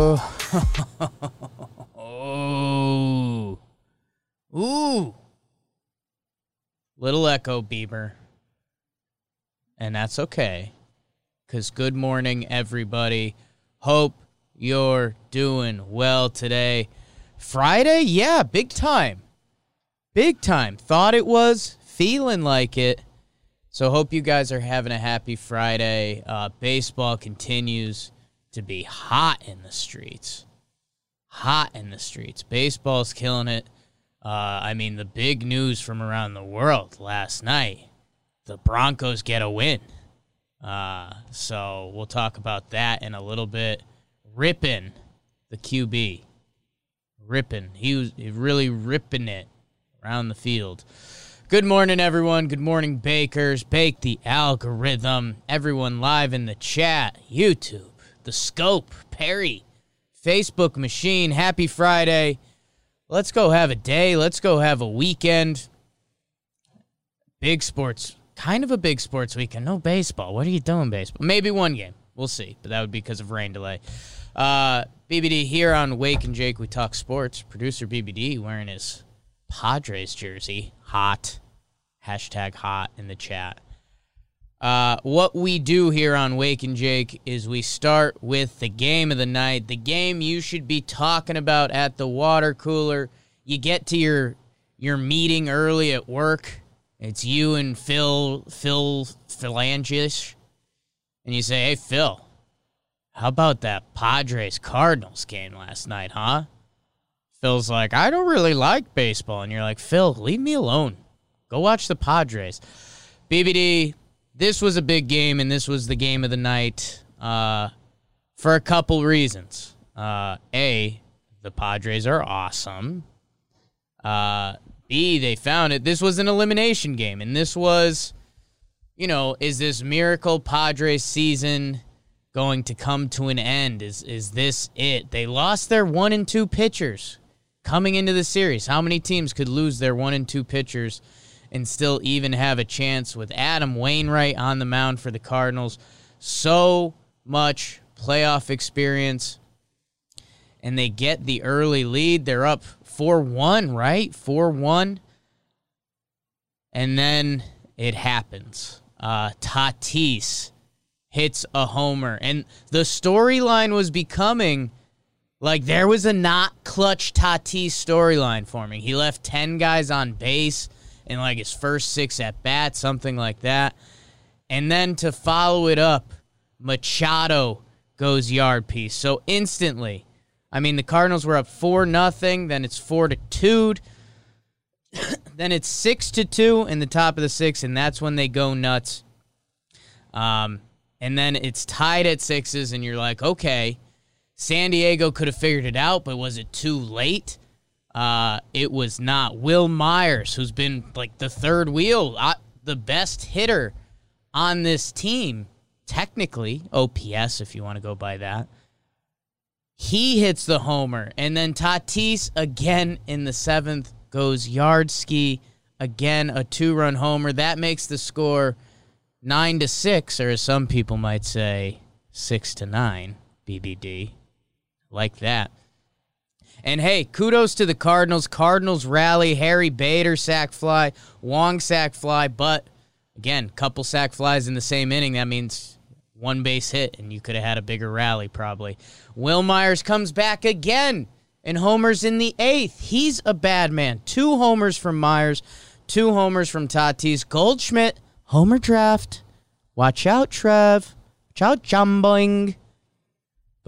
Oh. oh. Ooh. Little echo Bieber. And that's okay. Because good morning, everybody. Hope you're doing well today. Friday? Yeah, big time. Big time. Thought it was, feeling like it. So hope you guys are having a happy Friday. Uh, baseball continues to be hot in the streets. Hot in the streets. Baseball's killing it. Uh, I mean, the big news from around the world last night the Broncos get a win. Uh, so we'll talk about that in a little bit. Ripping the QB. Ripping. He was really ripping it around the field. Good morning, everyone. Good morning, Bakers. Bake the algorithm. Everyone live in the chat. YouTube the scope, Perry, Facebook machine. Happy Friday. Let's go have a day. Let's go have a weekend. Big sports, kind of a big sports weekend. No baseball. What are you doing, baseball? Maybe one game. We'll see, but that would be because of rain delay. Uh, BBD here on Wake and Jake. We talk sports. Producer BBD wearing his Padres jersey. Hot. Hashtag hot in the chat. Uh, what we do here on Wake and Jake is we start with the game of the night, the game you should be talking about at the water cooler. You get to your your meeting early at work. It's you and Phil Phil Phalangish, and you say, "Hey Phil, how about that Padres Cardinals game last night, huh?" Phil's like, "I don't really like baseball," and you're like, "Phil, leave me alone. Go watch the Padres." BBD this was a big game, and this was the game of the night uh, for a couple reasons. Uh, a, the Padres are awesome. Uh, B, they found it. This was an elimination game, and this was, you know, is this miracle Padres season going to come to an end? Is is this it? They lost their one and two pitchers coming into the series. How many teams could lose their one and two pitchers? And still even have a chance with Adam Wainwright on the mound for the Cardinals. So much playoff experience. And they get the early lead. They're up 4 1, right? 4 1. And then it happens. Uh, Tatis hits a homer. And the storyline was becoming like there was a not clutch Tatis storyline forming. He left 10 guys on base in like his first six at bat, something like that. And then to follow it up, Machado goes yard piece. So instantly, I mean, the Cardinals were up four nothing. Then it's four to two. then it's six to two in the top of the six, and that's when they go nuts. Um, and then it's tied at sixes, and you're like, okay, San Diego could have figured it out, but was it too late? Uh, it was not Wil Myers, who's been like the third wheel, uh, the best hitter on this team, technically OPS if you want to go by that. He hits the homer, and then Tatis again in the seventh goes yard ski again a two-run homer. That makes the score nine to six, or as some people might say, six to nine. BBD, like that. And hey, kudos to the Cardinals. Cardinals rally. Harry Bader sack fly, Wong sack fly, but again, couple sack flies in the same inning. That means one base hit, and you could have had a bigger rally probably. Wil Myers comes back again and homers in the eighth. He's a bad man. Two homers from Myers, two homers from Tatis. Goldschmidt, homer draft. Watch out, Trev. Watch out, Jumbling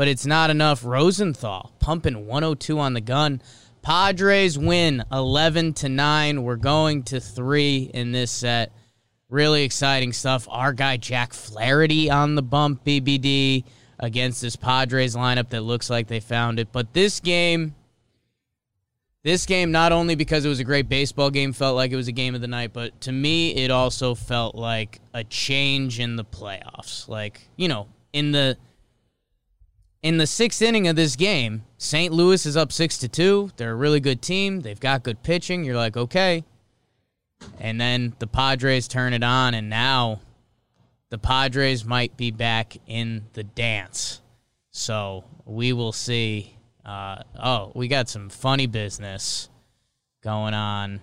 but it's not enough. Rosenthal pumping 102 on the gun. Padres win 11 to 9. We're going to 3 in this set. Really exciting stuff. Our guy Jack Flaherty on the bump BBD. against this Padres lineup that looks like they found it. But this game, this game, not only because it was a great baseball game, felt like it was a game of the night, but to me, it also felt like a change in the playoffs. Like, you know, in the in the sixth inning of this game, St. Louis is up six to two. They're a really good team. They've got good pitching. You're like, okay. And then the Padres turn it on, and now the Padres might be back in the dance. So we will see. Uh, oh, we got some funny business going on.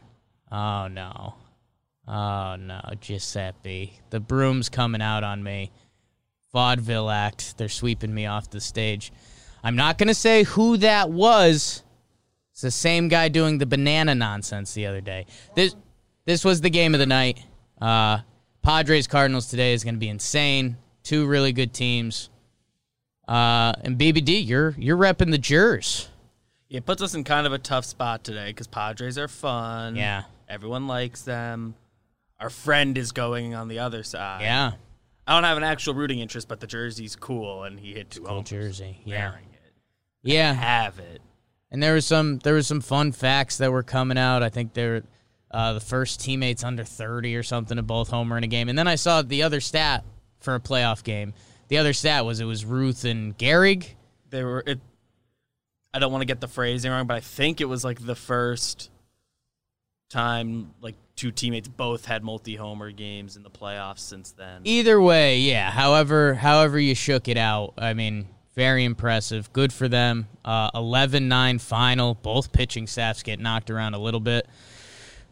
Oh no. Oh no, Giuseppe. The broom's coming out on me. Vaudeville act. They're sweeping me off the stage. I'm not going to say who that was. It's the same guy doing the banana nonsense the other day. This this was the game of the night. Uh, Padres Cardinals today is going to be insane. Two really good teams. Uh, and BBD, you're you're repping the Jers. It puts us in kind of a tough spot today because Padres are fun. Yeah. Everyone likes them. Our friend is going on the other side. Yeah, I don't have an actual rooting interest, but the jersey's cool, and he hit two cool homers jersey. Yeah, wearing it. yeah. Have it. And there was some there was some fun facts that were coming out. I think they're uh, the first teammates under 30 or something to both homer in a game. And then I saw the other stat for a playoff game. The other stat was it was Ruth and Gehrig. They were it. I don't want to get the phrasing wrong, but I think it was like the first time like two teammates both had multi-homer games in the playoffs since then. Either way, yeah. However, however you shook it out, I mean, very impressive. Good for them. Uh, 11-9 final. Both pitching staffs get knocked around a little bit.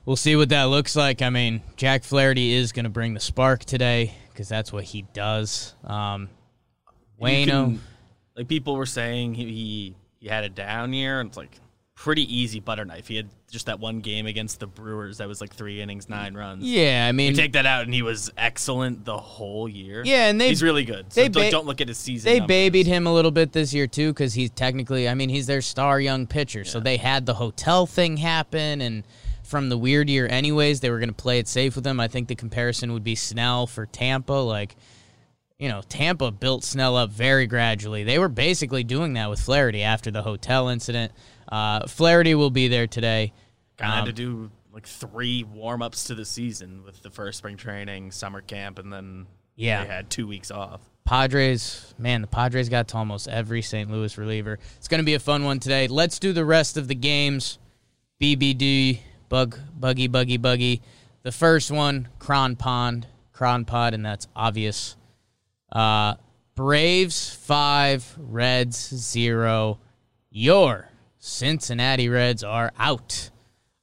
We'll see what that looks like. I mean, Jack Flaherty is going to bring the spark today because that's what he does. Um, Wayno, like people were saying, he, he he had a down year, and it's like pretty easy butter knife. He had just that one game against the Brewers that was like three innings, nine runs. yeah, I mean, You take that out, and he was excellent the whole year. Yeah, and they- he's really good. So they ba- don't look at his season. they numbers. babied him a little bit this year too because he's technically, I mean, he's their star young pitcher. So they had the hotel thing happen, and from the weird year, anyways, they were going to play it safe with him. I think the comparison would be Snell for Tampa, like. You know, Tampa built Snell up very gradually. They were basically doing that with Flaherty after the hotel incident. Uh, Flaherty will be there today. Kind of Um, had to do like three warm ups to the season with the first spring training, summer camp, and then Yeah. they had two weeks off. Padres, man, the Padres got to almost every St. Louis reliever. It's going to be a fun one today. Let's do the rest of the games. BBD, Bug, Buggy, Buggy, Buggy. The first one, Cron Pond, Cron Pod, and that's obvious. Uh, Braves five, Reds zero. Your Cincinnati Reds are out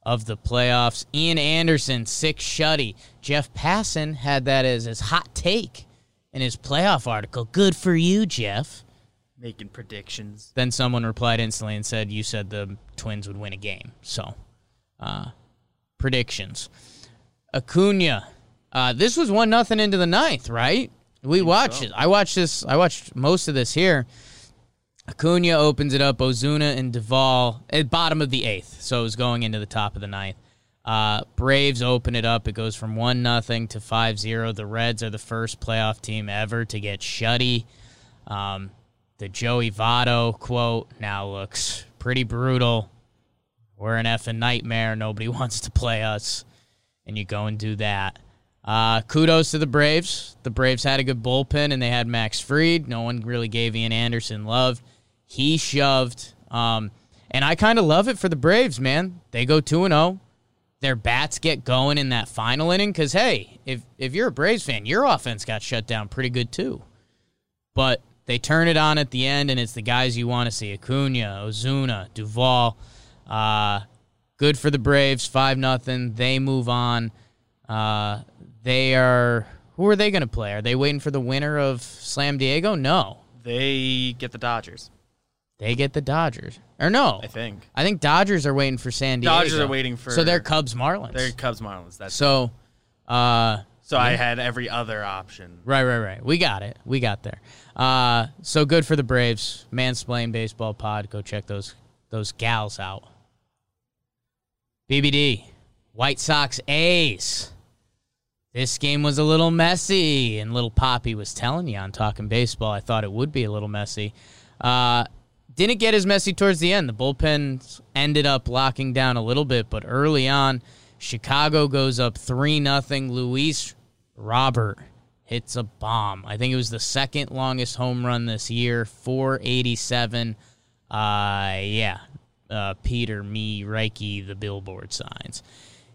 of the playoffs. Ian Anderson six shutty. Jeff Passan had that as his hot take in his playoff article. Good for you, Jeff. Making predictions. Then someone replied instantly and said, "You said the Twins would win a game." So, uh, predictions. Acuna. Uh, this was one nothing into the ninth, right? We watched it. I watched this. I watched most of this here. Acuna opens it up. Ozuna and Duvall at bottom of the eighth, so it was going into the top of the ninth. Uh, Braves open it up. It goes from one nothing to 5-0. The Reds are the first playoff team ever to get shutty. Um, the Joey Votto quote now looks pretty brutal. We're an effing nightmare. Nobody wants to play us. And you go and do that. Uh, kudos to the Braves. The Braves had a good bullpen and they had Max Fried. No one really gave Ian Anderson love. He shoved. Um, and I kind of love it for the Braves, man. They go 2 0. Their bats get going in that final inning because, hey, if, if you're a Braves fan, your offense got shut down pretty good too but they turn it on at the end, and it's the guys you want to see: Acuna, Ozuna, Duvall. Uh, good for the Braves, five nothing. They move on. Uh, they are. Who are they going to play? Are they waiting for the winner of Slam Diego? No, They get the Dodgers, they get the Dodgers. Or no, I think. I think Dodgers are waiting for San Diego. Dodgers are waiting for- So they're Cubs Marlins. They're Cubs Marlins. That's so, uh, so I had every other option. Right, right, right. We got it. We got there. Uh, so good for the Braves. Mansplain Baseball Pod. Go check those those gals out. BBD, White Sox A's. this game was a little messy, and little Poppy was telling you on talking baseball. I thought it would be a little messy. Uh, didn't get as messy towards the end. The bullpen ended up locking down a little bit, but early on, Chicago goes up three nothing. Luis Robert hits a bomb. I think it was the second longest home run this year, 487. Uh, yeah, uh, Peter, me, Reiki, the billboard signs.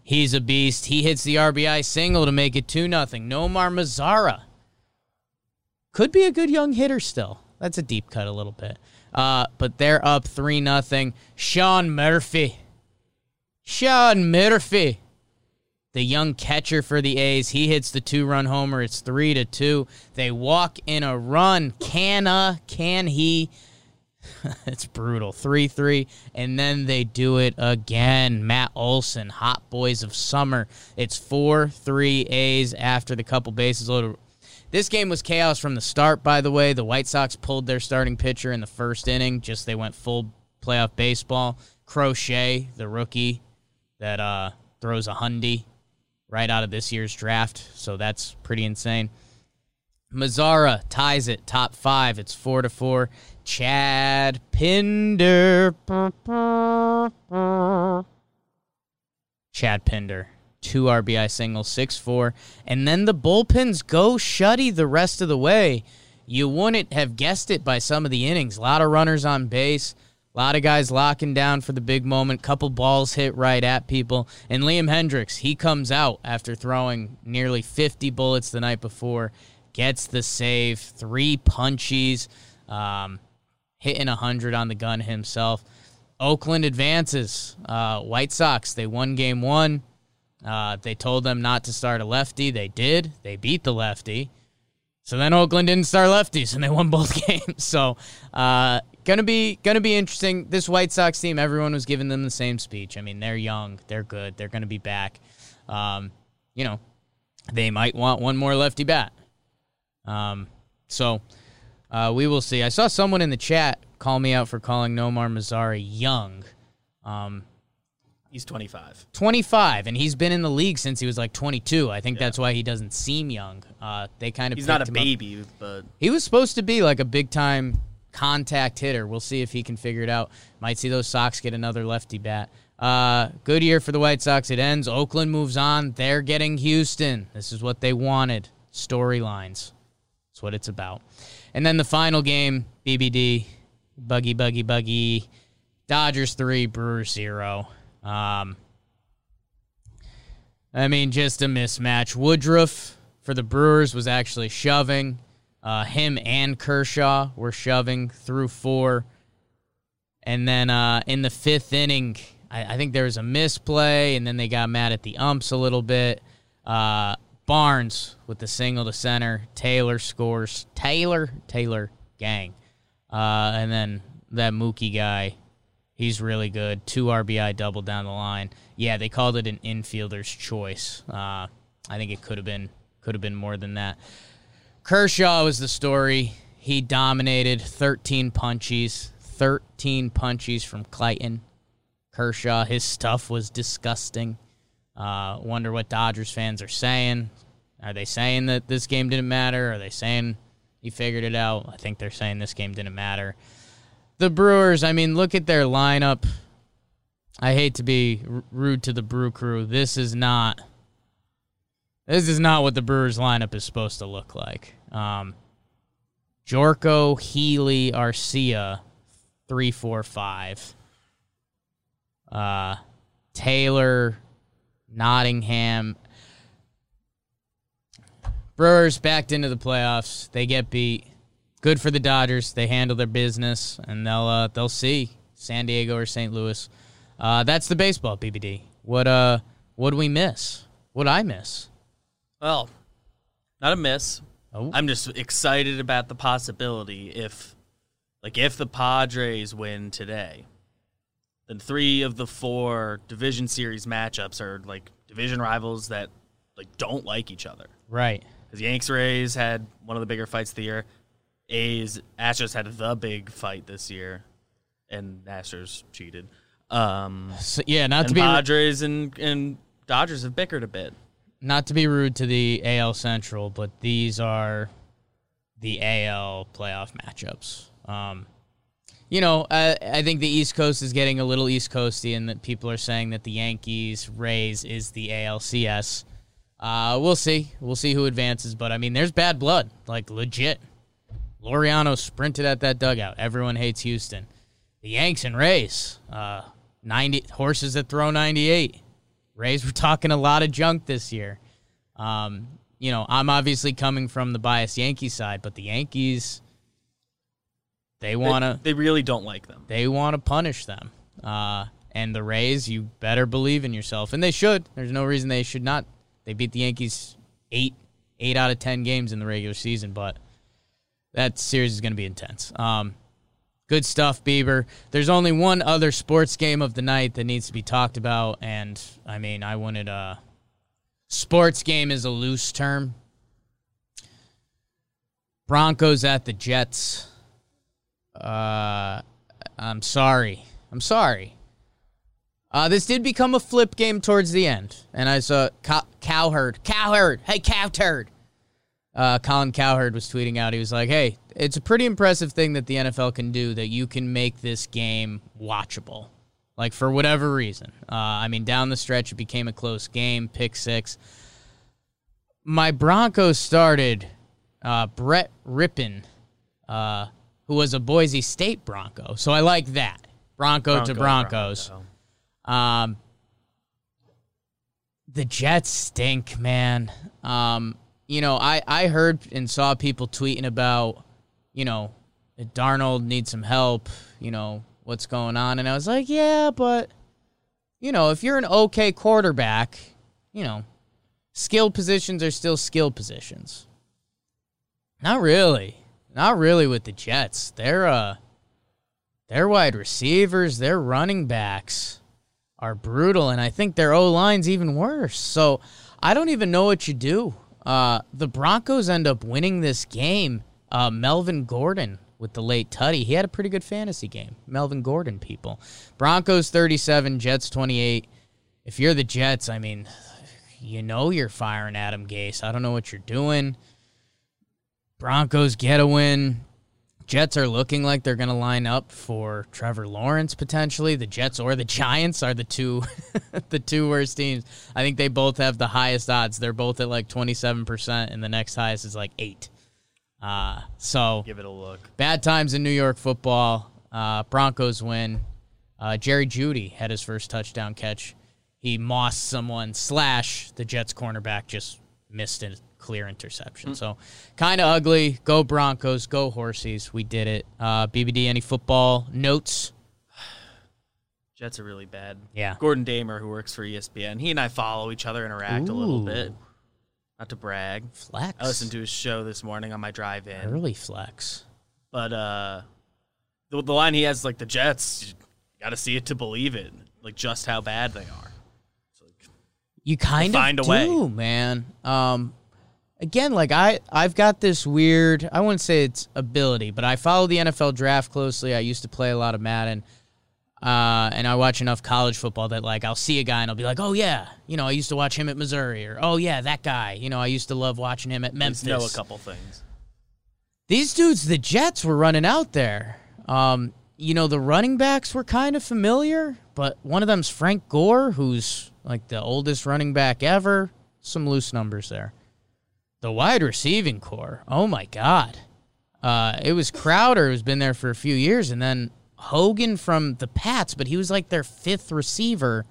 He's a beast. He hits the RBI single to make it 2 0. Nomar Mazara could be a good young hitter still. That's a deep cut a little bit. Uh, but they're up 3 nothing. Sean Murphy. Sean Murphy. The young catcher for the A's. He hits the two run homer. It's 3 to 2. They walk in a run. Can uh, can he? it's brutal. 3 3. And then they do it again. Matt Olson, Hot Boys of Summer. It's 4 3 A's after the couple bases loaded. This game was chaos from the start, by the way. The White Sox pulled their starting pitcher in the first inning, just they went full playoff baseball. Crochet, the rookie that uh, throws a hundy right out of this year's draft, so that's pretty insane. Mazara ties it top five. It's four to four. Chad Pinder. Chad Pinder. Two RBI singles, 6 4. And then the bullpens go shutty the rest of the way. You wouldn't have guessed it by some of the innings. A lot of runners on base. A lot of guys locking down for the big moment. Couple balls hit right at people. And Liam Hendriks, he comes out after throwing nearly 50 bullets the night before, gets the save, three punchies, um, hitting 100 on the gun himself. Oakland advances. Uh, White Sox, they won game one. Uh, they told them not to start a lefty. They did. They beat the lefty. So then Oakland didn't start lefties, and they won both games. So uh, gonna be gonna be interesting. This White Sox team, everyone was giving them the same speech. I mean, they're young, they're good, they're gonna be back. Um, you know, they might want one more lefty bat. Um, so uh, we will see. I saw someone in the chat call me out for calling Nomar Mazara young. Um, He's 25. 25, and he's been in the league since he was like 22. I think that's why he doesn't seem young. Uh, they kind of He's not a him up- baby, but He was supposed to be like a big time contact hitter. We'll see if he can figure it out. Might see those Sox get another lefty bat. Uh, good year for the White Sox. It ends. Oakland moves on. They're getting Houston. This is what they wanted. Storylines. That's what it's about. And then the final game, BBD, buggy, buggy, buggy. Dodgers three, Brewers zero. Um, I mean, just a mismatch. Woodruff for the Brewers was actually shoving. Uh, him and Kershaw were shoving through four. And then uh, in the fifth inning, I, I think there was a misplay, and then they got mad at the umps a little bit. Uh, Barnes with the single to center. Taylor scores. Taylor, Taylor, gang. Uh, and then that Mookie guy, he's really good. Two RBI double down the line. Yeah, they called it an infielder's choice. Uh, I think it could have been could have been more than that. Kershaw was the story. He dominated 13 punchies, 13 punchies from Clayton. Kershaw, his stuff was disgusting. Uh, wonder what Dodgers fans are saying. Are they saying that this game didn't matter? Are they saying he figured it out? I think they're saying this game didn't matter. The Brewers, I mean, look at their lineup. I hate to be rude to the Brew Crew. This is not. This is not what the Brewers lineup is supposed to look like. Um, Gyorko, Healy, Arcia, three, four, five. Uh, Taylor, Nottingham. Brewers backed into the playoffs. They get beat. Good for the Dodgers. They handle their business, and they'll uh, they'll see San Diego or St. Louis. Uh, that's the baseball BBD. What uh what do we miss? What I miss? well, not a miss. Oh. I'm just excited about the possibility if, like, if the Padres win today, then three of the four division series matchups are like division rivals that like don't like each other. Right. Because Yanks Rays had one of the bigger fights of the year. A's Astros had the big fight this year, and Astros cheated. Um, So, yeah, not to be Padres and and Dodgers have bickered a bit. not to be rude to the AL Central, but these are the AL playoff matchups. Um, you know, I, I think the East Coast is getting a little East Coasty, and that people are saying that the Yankees Rays is the ALCS. Uh, we'll see. We'll see who advances, but I mean, there's bad blood, like legit. Laureano sprinted at that dugout. Everyone hates Houston. The Yanks and Rays, uh, ninety horses that throw ninety eight. Rays were talking a lot of junk this year. Um, you know, I'm obviously coming from the biased Yankee side, but the Yankees, they want to. They, they, really don't like them. They want to punish them. Uh, and the Rays, you better believe in yourself, and they should. There's no reason they should not. They beat the Yankees eight, eight out of ten games in the regular season, but that series is going to be intense. Um, Good stuff, Bieber. There's only one other sports game of the night that needs to be talked about, and I mean, I wanted a sports game is a loose term. Broncos at the Jets. Uh, I'm sorry. I'm sorry. Uh, this did become a flip game towards the end, and I saw cow- Cowherd. Cowherd. Hey, cow turd uh, Colin Cowherd was tweeting out. He was like, "Hey, it's a pretty impressive thing that the NFL can do that you can make this game watchable, like for whatever reason. Uh, I mean, down the stretch, it became a close game, pick six. My Broncos started uh, Brett Rypien, uh, who was a Boise State Bronco, so I like that Bronco, Bronco to Broncos. Bronco. Um, the Jets stink, man. Um, you know, I, I heard and saw people tweeting about, you know, Darnold needs some help, you know, what's going on. And I was like, yeah, but, you know, if you're an okay quarterback, you know, skill positions are still skill positions. Not really. Not really with the Jets. They're, uh, their wide receivers, their running backs are brutal. And I think their O line's even worse. So I don't even know what you do. Uh, the Broncos end up winning this game. Uh, Melvin Gordon with the late Tutty. He had a pretty good fantasy game. Melvin Gordon, people. Broncos 37, Jets 28. If you're the Jets, I mean, you know you're firing Adam Gase. I don't know what you're doing. Broncos get a win. Jets are looking like they're going to line up for Trevor Lawrence potentially. The Jets or the Giants are the two the two worst teams. I think they both have the highest odds. They're both at like 27% and the next highest is like 8. Uh, so give it a look. Bad times in New York football. Uh, Broncos win. Uh, Jerry Jeudy had his first touchdown catch. He mossed someone slash the Jets cornerback just missed it clear interception. Mm. So kind of ugly. Go Broncos. Go Horsies. We did it. Uh, BBD, any football notes? Jets are really bad. Yeah. Gordon Damer, who works for ESPN, he and I follow each other, interact Ooh. a little bit. Not to brag. Flex. I listened to his show this morning on my drive in. Early flex. But uh the, the line he has like the Jets, you got to see it to believe it. Like just how bad they are. You kind of find a do, way. man. Um again, like I, I've got this weird, I wouldn't say it's ability, but I follow the NFL draft closely. I used to play a lot of Madden. Uh, and I watch enough college football that like I'll see a guy and I'll be like, oh yeah, you know I used to watch him at Missouri, or oh yeah, that guy, you know I used to love watching him at Memphis. Know a couple things. These dudes, the Jets, were running out there. Um, you know the running backs were kind of familiar, but one of them's Frank Gore, who's like the oldest running back ever. Some loose numbers there. The wide receiving core. Oh my God. Uh, it was Crowder who's been there for a few years, and then Hogan from the Pats, but he was like their fifth receiver.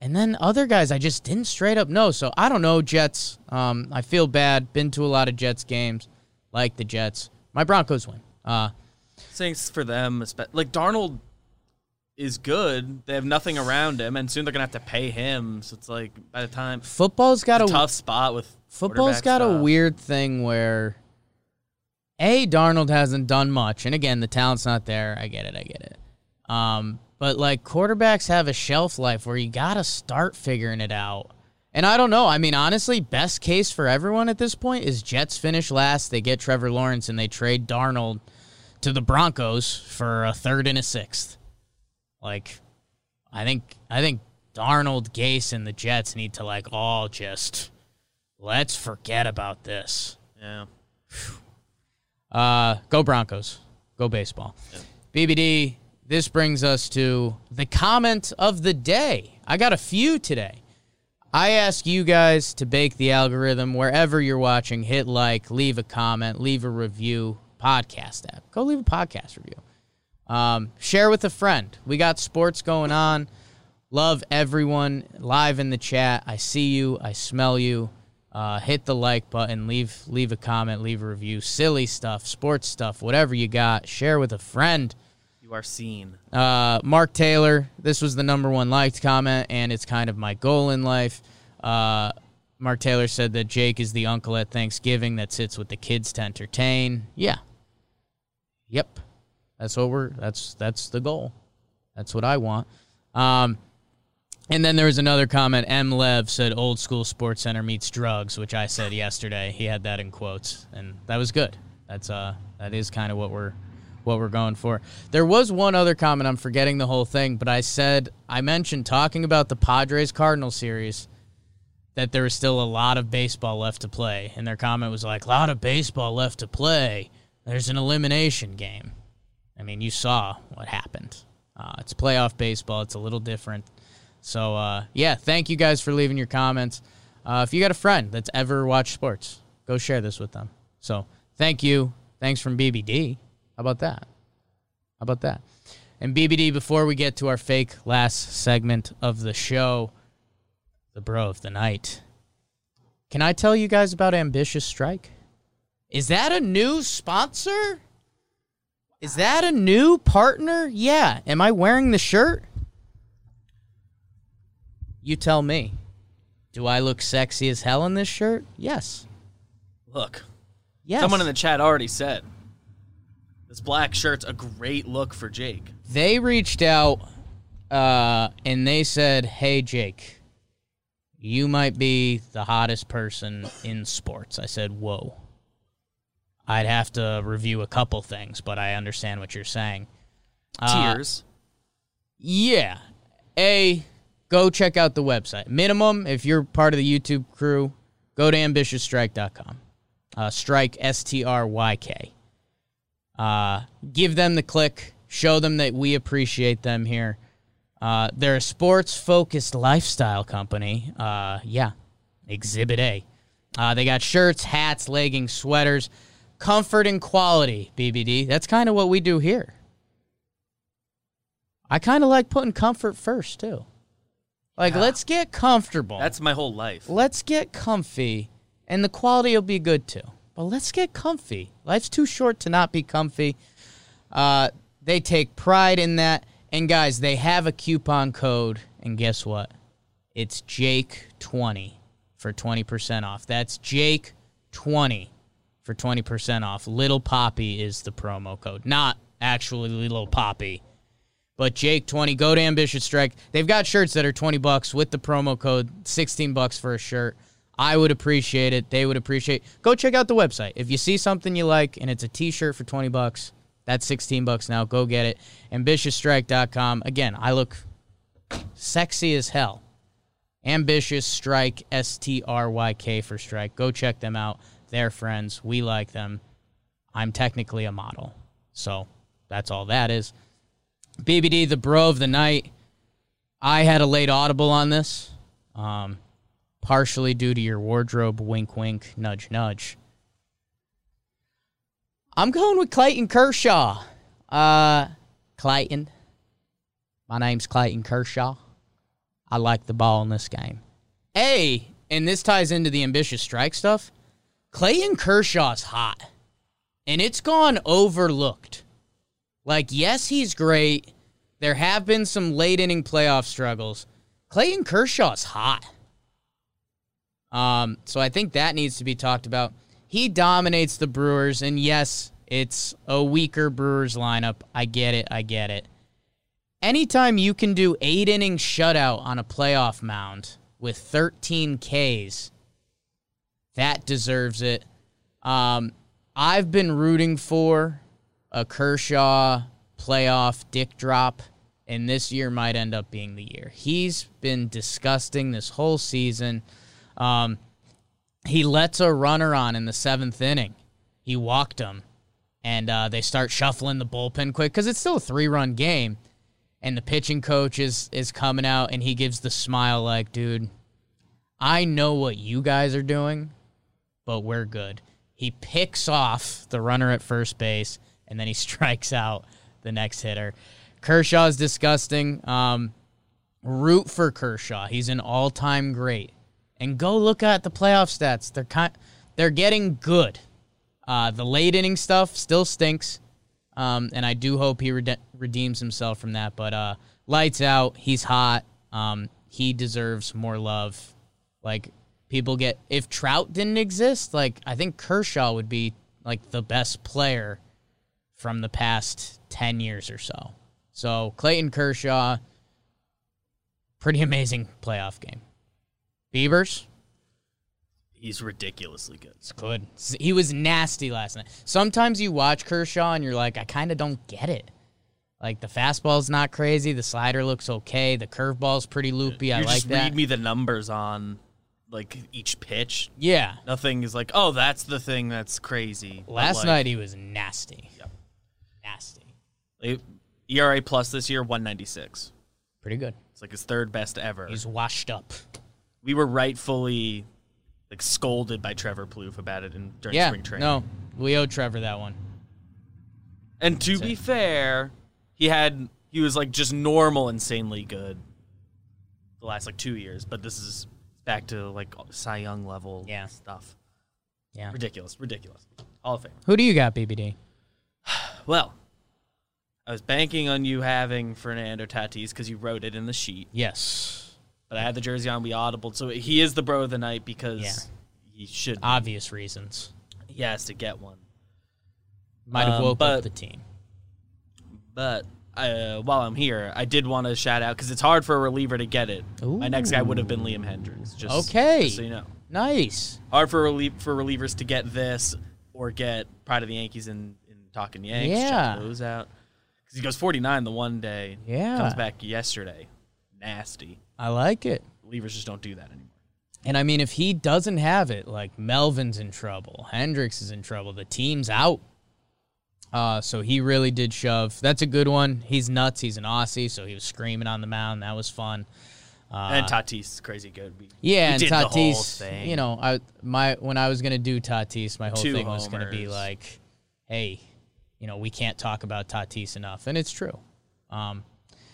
And then other guys I just didn't straight up know. So I don't know, Jets. Um, I feel bad. Been to a lot of Jets games, like the Jets. My Broncos win. Uh, Thanks for them. Like Darnold is good. They have nothing around him, and soon they're gonna have to pay him. So it's like by the time football's got a, a tough spot with Football's got a weird thing where a Darnold hasn't done much, and again, the talent's not there. I get it. I get it. Um, but like quarterbacks have a shelf life where you gotta start figuring it out. And I don't know. I mean, honestly, best case for everyone at this point is Jets finish last. They get Trevor Lawrence and they trade Darnold to the Broncos for a third and a sixth. Like, I think I think Darnold, Gase, and the Jets need to like all just let's forget about this. Yeah. Uh, go Broncos. Go baseball. BBD, this brings us to the comment of the day. I got a few today. I ask you guys to bake the algorithm wherever you're watching. Hit like, leave a comment, leave a review. Podcast app. Go leave a podcast review. Um, share with a friend. We got sports going on. Love everyone live in the chat. I see you. I smell you. Uh, hit the like button. Leave leave a comment. Leave a review. Silly stuff, sports stuff, whatever you got. Share with a friend. You are seen. Uh, Mark Taylor. This was the number one liked comment, and it's kind of my goal in life. Uh, Mark Taylor said that Jake is the uncle at Thanksgiving that sits with the kids to entertain. Yeah. Yep. That's what we're. That's that's the goal. That's what I want. Um, and then there was another comment. M. Lev said, "Old school Sports Center meets drugs," which I said yesterday. He had that in quotes, and that was good. That's uh, that is kind of what we're what we're going for. There was one other comment. I'm forgetting the whole thing, but I said I mentioned talking about the Padres Cardinal series that there was still a lot of baseball left to play, and their comment was like, "A lot of baseball left to play. There's an elimination game." I mean, you saw what happened. Uh, it's playoff baseball. It's a little different. So, uh, yeah, thank you guys for leaving your comments. Uh, if you got a friend that's ever watched sports, go share this with them. So, thank you. Thanks from BBD. How about that? How about that? And BBD, before we get to our fake last segment of the show, the bro of the night, can I tell you guys about Ambitious Stryk? Is that a new sponsor? Is that a new partner? Yeah. Am I wearing the shirt? You tell me. Do I look sexy as hell in this shirt? Yes. Look, Yes. someone in the chat already said this black shirt's a great look for Jake. they reached out uh, and they said, "Hey Jake, you might be the hottest person in sports." I said, "Whoa." I'd have to review a couple things, but I understand what you're saying. Uh, Tears. Yeah. A, go check out the website. Minimum, if you're part of the YouTube crew, go to ambitiousstryk.com. Uh, strike, S T R Y K. Uh, give them the click. Show them that we appreciate them here. Uh, they're a sports focused lifestyle company. Uh, yeah. Exhibit A. Uh, they got shirts, hats, leggings, sweaters, comfort and quality, BBD. That's kind of what we do here. I kind of like putting comfort first too. Like, Yeah. let's get comfortable. That's my whole life. let's get comfy, and the quality will be good too. But let's get comfy. Life's too short to not be comfy. Uh, they take pride in that. And guys, they have a coupon code, and guess what? It's Jake20 for 20% off. That's Jake20 for 20% off. Little Poppy is the promo code. Not actually Little Poppy. But Jake 20, go to Ambitious Stryk. They've got shirts that are 20 bucks with the promo code 16 bucks for a shirt. I would appreciate it. They would appreciate. Go check out the website. If you see something you like and it's a t-shirt for 20 bucks, that's 16 bucks now. Go get it. ambitiousstryk.com. Again, I look sexy as hell. Ambitious Stryk S T R Y K for Strike. Go check them out. They're friends. We like them. I'm technically a model. So, that's all that is. BBD, the bro of the night. I had a late audible on this, um, partially due to your wardrobe wink, wink, nudge, nudge. I'm going with Clayton Kershaw. Uh, Clayton. My name's Clayton Kershaw. I like the ball in this game. A, and this ties into the ambitious strike stuff. Clayton Kershaw's hot, and it's gone overlooked. Like, yes, he's great. There have been some late inning playoff struggles. Clayton Kershaw's hot. Um, so I think that needs to be talked about. He dominates the Brewers, and yes, it's a weaker Brewers lineup. I get it. I get it. Anytime you can do eight inning shutout on a playoff mound with 13 Ks, that deserves it. Um, I've been rooting for a Kershaw playoff dick drop and this year might end up being the year. He's been disgusting this whole season. Um, he lets a runner on in the seventh inning. He walked him, and uh, they start shuffling the bullpen quick because it's still a three run game. And the pitching coach is is coming out, and he gives the smile like, "Dude, I know what you guys are doing, but we're good." He picks off the runner at first base, and then he strikes out the next hitter. Kershaw is disgusting. Um, root for Kershaw. He's an all time great. And go look at the playoff stats. They're kind, they're getting good. Uh, the late inning stuff still stinks, um, and I do hope he rede- redeems himself from that. But uh, lights out. He's hot. Um, he deserves more love. Like people get if Trout didn't exist, like I think Kershaw would be like the best player from the past ten years or so. So Clayton Kershaw, pretty amazing playoff game. Beavers, He's ridiculously good. it's good. He was nasty last night. Sometimes you watch Kershaw and you're like, I kind of don't get it. Like the fastball's not crazy, the slider looks okay, the curveball's pretty loopy. I you like just that. read me the numbers on like each pitch. yeah. Nothing is like, oh, that's the thing that's crazy. Last like, night he was nasty. Yep. Nasty. like, ERA plus this year 196. Pretty good. It's like his third best ever. He's washed up. we were rightfully like scolded by Trevor Plouffe about it in during Yeah. spring training. No, we owe Trevor that one. And to be fair, he had he was like just normal insanely good the last like two years, but this is back to like Cy Young level Yeah. stuff. Yeah. Ridiculous, ridiculous. Hall of Fame. Who do you got, BBD? Well, I was banking on you having Fernando Tatis because you wrote it in the sheet, Yes. but I had the jersey on. We audibled, so he is the bro of the night because Yeah. he should. be. Obvious reasons. he has to get one. Might have Um, woke but- up the team. But uh, while I'm here, I did want to shout out because it's hard for a reliever to get it. My next guy would have been Liam Hendriks. Just Okay. just so you know, Nice. hard for relie- for relievers to get this or get Pride of the Yankees and talking Yanks. Yeah. Check those out because he goes 49 the one day. Yeah. comes back yesterday. Nasty. I like it. Relievers just don't do that anymore. And I mean, if he doesn't have it, like Melvin's in trouble, Hendriks is in trouble, the team's out. Uh, so he really did shove. That's a good one. He's nuts. He's an Aussie, so he was screaming on the mound. That was fun. Uh, and Tatis is crazy good. We, yeah, we and did the whole Tatis. thing. You know, I my when I was gonna do Tatis, my whole Two thing was gonna be like, hey, you know, we can't talk about Tatis enough, and it's true. Um,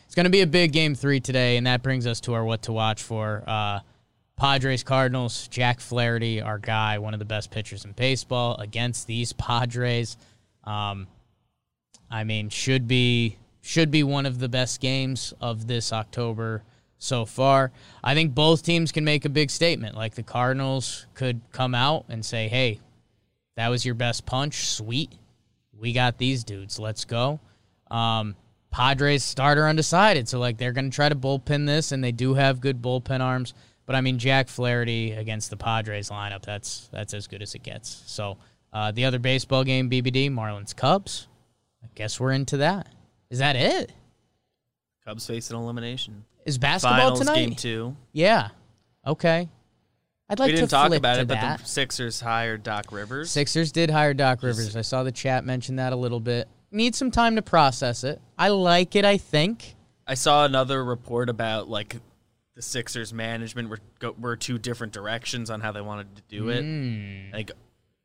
it's gonna be a big game three today, and that brings us to our what to watch for. Uh, Padres Cardinals, Jack Flaherty, our guy, one of the best pitchers in baseball, against these Padres. Um, I mean, should be should be one of the best games of this October so far. I think both teams can make a big statement. Like the Cardinals could come out and say, "Hey, that was your best punch. Sweet, we got these dudes. Let's go." Um, Padres starter undecided, so like they're going to try to bullpen this, and they do have good bullpen arms. But I mean, Jack Flaherty against the Padres lineup, that's that's as good as it gets. So uh, the other baseball game, BBD, Marlins Cubs. I guess we're into that. Is that it? Cubs face an elimination. Is basketball Finals tonight? game two. Yeah. Okay. I'd like we didn't to talk about it, but the Sixers hired Doc Rivers. Sixers did hire Doc Rivers. I saw the chat mention that a little bit. Need some time to process it. I like it. I think. I saw another report about like the Sixers management were go, were two different directions on how they wanted to do it. Hmm. Like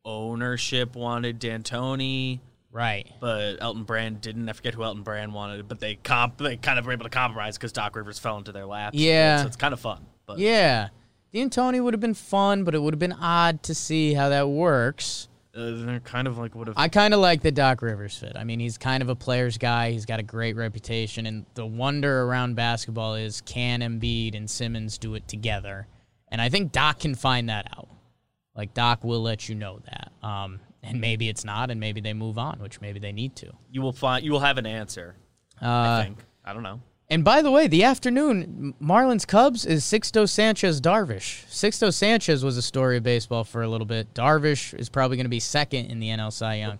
ownership wanted D'Antoni, Right. but Elton Brand didn't. I forget who Elton Brand wanted, but they comp they kind of were able to compromise because Doc Rivers fell into their laps. Yeah. so it's kind of fun. But Yeah. D'Antoni would have been fun, but it would have been odd to see how that works. uh, they're kind of like would have. I kind of like the Doc Rivers fit. I mean, he's kind of a player's guy. He's got a great reputation, and the wonder around basketball is can Embiid and Simmons do it together? And I think Doc can find that out. Like Doc will let you know that. Um, and maybe it's not, and maybe they move on, which maybe they need to. you will find you will have an answer. I Uh, think. I don't know. And by the way, the afternoon Marlins Cubs is Sixto Sanchez Darvish. Sixto Sanchez was a story of baseball for a little bit. Darvish is probably going to be second in the NL Cy Young.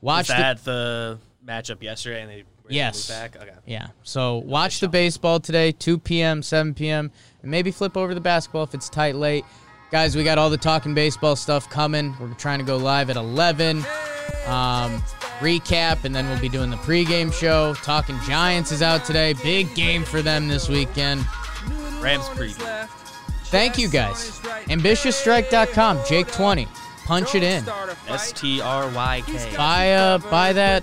Watch Was the that the matchup yesterday, and they Yes. Back? Okay. Yeah. So watch the baseball today, 2 p.m., 7 p.m., and maybe flip over the basketball if it's tight late. Guys, we got all the talking baseball stuff coming. We're trying to go live at 11. Um, recap, and then we'll be doing the pregame show. Talking Giants is out today. Big game for them this weekend. Rams preview. Thank you guys. AmbitiousStryk.com, Jake20. Punch it in. S T R Y K. Buy uh buy that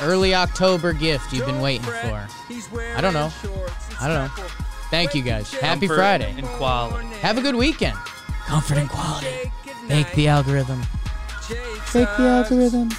early October gift you've been waiting for. I don't know. I don't know. Thank you guys. Happy Comfort Friday. And quality. Have a good weekend. Comfort and quality. Make the algorithm. Make the algorithm.